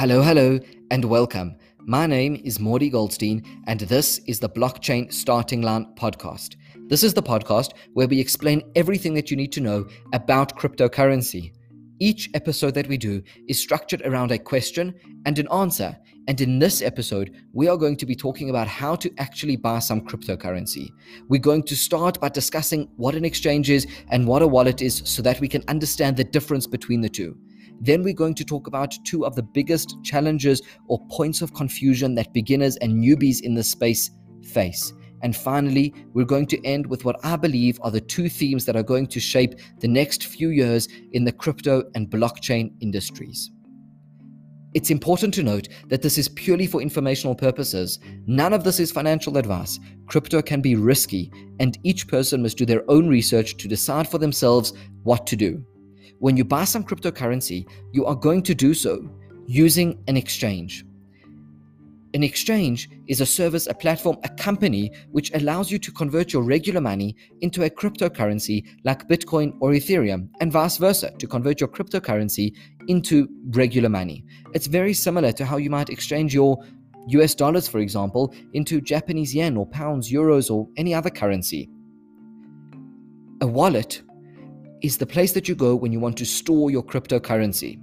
Hello, hello, and welcome. My name is Mordi Goldstein, and this is the Blockchain Starting Line podcast. This is the podcast where we explain everything that you need to know about cryptocurrency. Each episode that we do is structured around a question and an answer. And in this episode, we are going to be talking about how to actually buy some cryptocurrency. We're going to start by discussing what an exchange is and what a wallet is so that we can understand the difference between the two. Then we're going to talk about two of the biggest challenges or points of confusion that beginners and newbies in this space face. And finally, we're going to end with what I believe are the two themes that are going to shape the next few years in the crypto and blockchain industries. It's important to note that this is purely for informational purposes. None of this is financial advice. Crypto can be risky, and each person must do their own research to decide for themselves what to do. When you buy some cryptocurrency, you are going to do so using an exchange. An exchange is a service, a platform, a company which allows you to convert your regular money into a cryptocurrency like Bitcoin or Ethereum, and vice versa, to convert your cryptocurrency into regular money. It's very similar to how you might exchange your US dollars, for example, into Japanese yen or pounds, euros, or any other currency. A wallet is the place that you go when you want to store your cryptocurrency.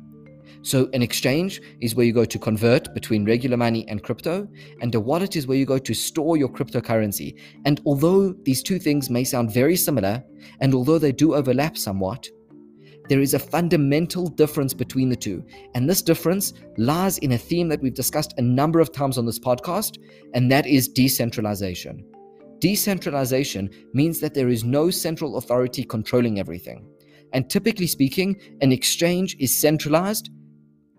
So, an exchange is where you go to convert between regular money and crypto, and a wallet is where you go to store your cryptocurrency. And although these two things may sound very similar, and although they do overlap somewhat, there is a fundamental difference between the two. And this difference lies in a theme that we've discussed a number of times on this podcast, and that is decentralization. Decentralization means that there is no central authority controlling everything. And typically speaking, an exchange is centralized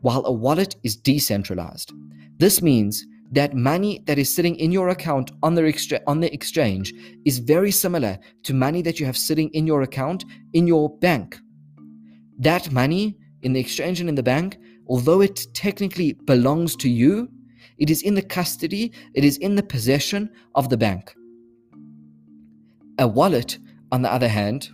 while a wallet is decentralized. This means that money that is sitting in your account on the, on the exchange is very similar to money that you have sitting in your account in your bank. That money in the exchange and in the bank, although it technically belongs to you, it is in the custody, it is in the possession of the bank. A wallet, on the other hand,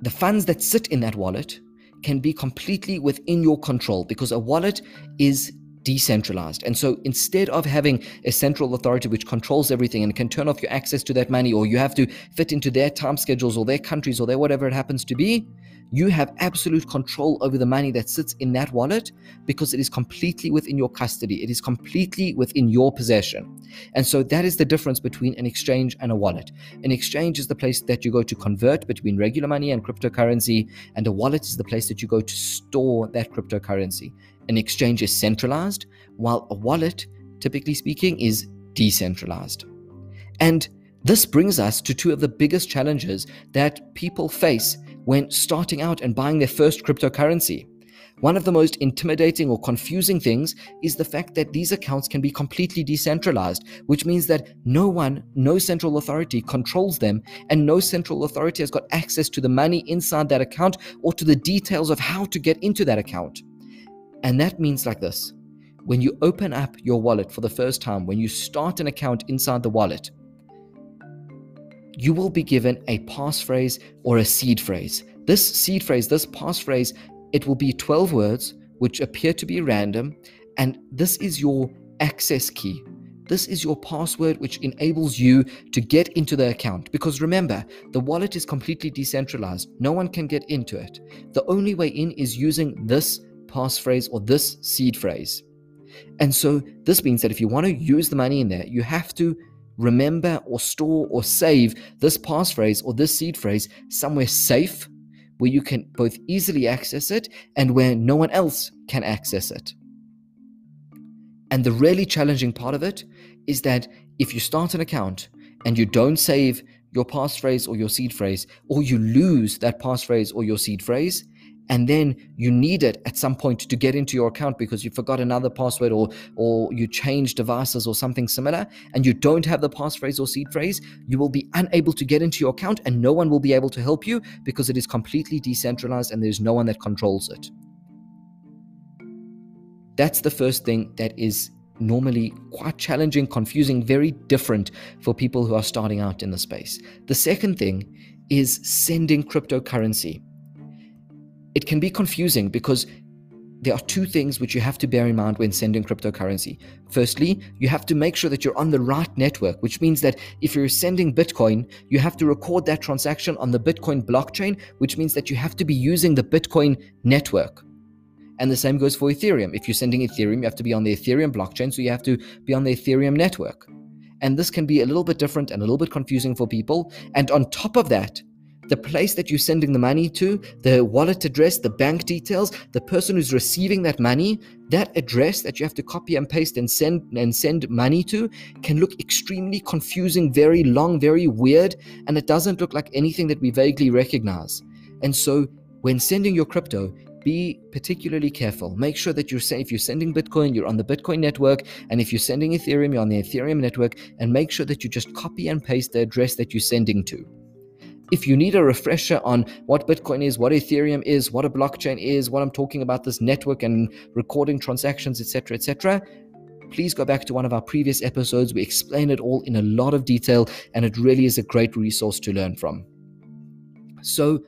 the funds that sit in that wallet can be completely within your control because a wallet is decentralized. And so instead of having a central authority which controls everything and can turn off your access to that money, or you have to fit into their time schedules or their countries or their whatever it happens to be, you have absolute control over the money that sits in that wallet because it is completely within your custody. It is completely within your possession. And so that is the difference between an exchange and a wallet. An exchange is the place that you go to convert between regular money and cryptocurrency, and a wallet is the place that you go to store that cryptocurrency. An exchange is centralized, while a wallet, typically speaking, is decentralized. And this brings us to two of the biggest challenges that people face when starting out and buying their first cryptocurrency. One of the most intimidating or confusing things is the fact that these accounts can be completely decentralized, which means that no one, no central authority controls them, and no central authority has got access to the money inside that account or to the details of how to get into that account. And that means like this when you open up your wallet for the first time, when you start an account inside the wallet, you will be given a passphrase or a seed phrase. This seed phrase, this passphrase, it will be 12 words which appear to be random, and this is your access key. This is your password, which enables you to get into the account. Because remember, the wallet is completely decentralized. No one can get into it. The only way in is using this passphrase or this seed phrase. And so this means that if you want to use the money in there, you have to remember or store or save this passphrase or this seed phrase somewhere safe where you can both easily access it and where no one else can access it. And the really challenging part of it is that if you start an account and you don't save your passphrase or your seed phrase, or you lose that passphrase or your seed phrase, and then you need it at some point to get into your account because you forgot another password or or you changed devices or something similar and you don't have the passphrase or seed phrase you will be unable to get into your account and no one will be able to help you because it is completely decentralized and there's no one that controls it. That's the first thing that is normally quite challenging confusing very different for people who are starting out in the space. The second thing is sending cryptocurrency it can be confusing because there are two things which you have to bear in mind when sending cryptocurrency. Firstly, you have to make sure that you're on the right network, which means that if you're sending Bitcoin, you have to record that transaction on the Bitcoin blockchain, which means that you have to be using the Bitcoin network. And the same goes for Ethereum. If you're sending Ethereum, you have to be on the Ethereum blockchain, so you have to be on the Ethereum network. And this can be a little bit different and a little bit confusing for people. And on top of that, the place that you're sending the money to, the wallet address, the bank details, the person who's receiving that money, that address that you have to copy and paste and send and send money to can look extremely confusing, very long, very weird, and it doesn't look like anything that we vaguely recognize. And so when sending your crypto, be particularly careful. Make sure that you're if you're sending Bitcoin, you're on the Bitcoin network, and if you're sending Ethereum, you're on the Ethereum network, and make sure that you just copy and paste the address that you're sending to. If you need a refresher on what Bitcoin is, what Ethereum is, what a blockchain is, what I'm talking about this network and recording transactions, etc., etc., please go back to one of our previous episodes. We explain it all in a lot of detail, and it really is a great resource to learn from. So,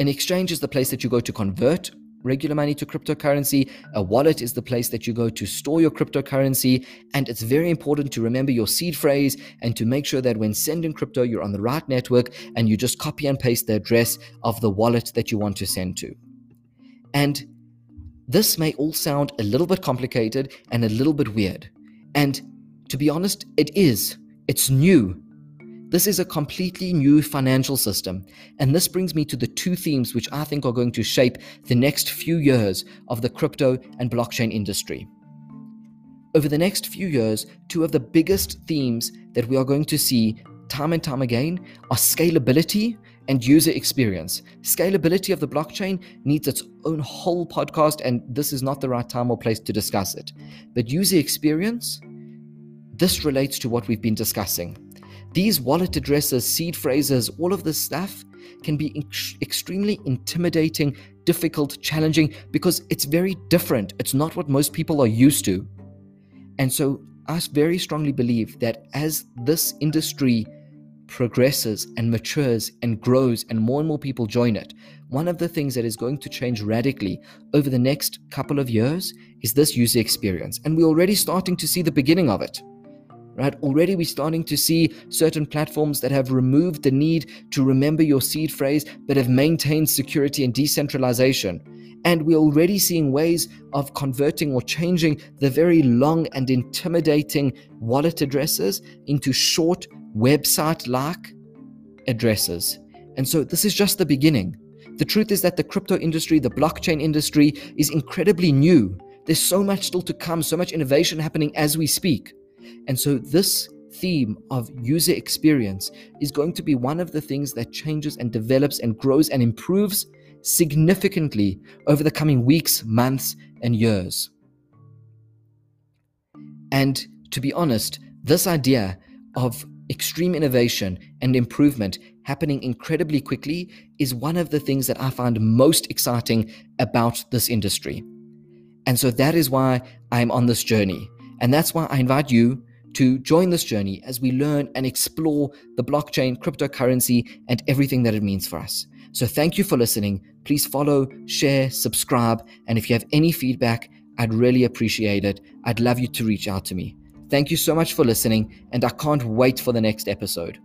an exchange is the place that you go to convert regular money to cryptocurrency. A wallet is the place that you go to store your cryptocurrency. And it's very important to remember your seed phrase and to make sure that when sending crypto, you're on the right network and you just copy and paste the address of the wallet that you want to send to. And this may all sound a little bit complicated and a little bit weird. And to be honest, it is. It's new. This is a completely new financial system, and this brings me to the two themes which I think are going to shape the next few years of the crypto and blockchain industry. Over the next few years, two of the biggest themes that we are going to see time and time again are scalability and user experience. Scalability of the blockchain needs its own whole podcast, and this is not the right time or place to discuss it. But user experience, this relates to what we've been discussing. These wallet addresses, seed phrases, all of this stuff can be ex- extremely intimidating, difficult, challenging because it's very different. It's not what most people are used to. And so, I very strongly believe that as this industry progresses and matures and grows and more and more people join it, one of the things that is going to change radically over the next couple of years is this user experience. And we're already starting to see the beginning of it right? Already we're starting to see certain platforms that have removed the need to remember your seed phrase but have maintained security and decentralization. And we're already seeing ways of converting or changing the very long and intimidating wallet addresses into short website like addresses. And so this is just the beginning. The truth is that the crypto industry the blockchain industry is incredibly new. There's so much still to come so much innovation happening as we speak and so, this theme of user experience is going to be one of the things that changes and develops and grows and improves significantly over the coming weeks, months, and years. And to be honest, this idea of extreme innovation and improvement happening incredibly quickly is one of the things that I find most exciting about this industry. And so that is why I'm on this journey. And that's why I invite you to join this journey as we learn and explore the blockchain, cryptocurrency, and everything that it means for us. So thank you for listening. Please follow, share, subscribe, and if you have any feedback, I'd really appreciate it. I'd love you to reach out to me. Thank you so much for listening, and I can't wait for the next episode.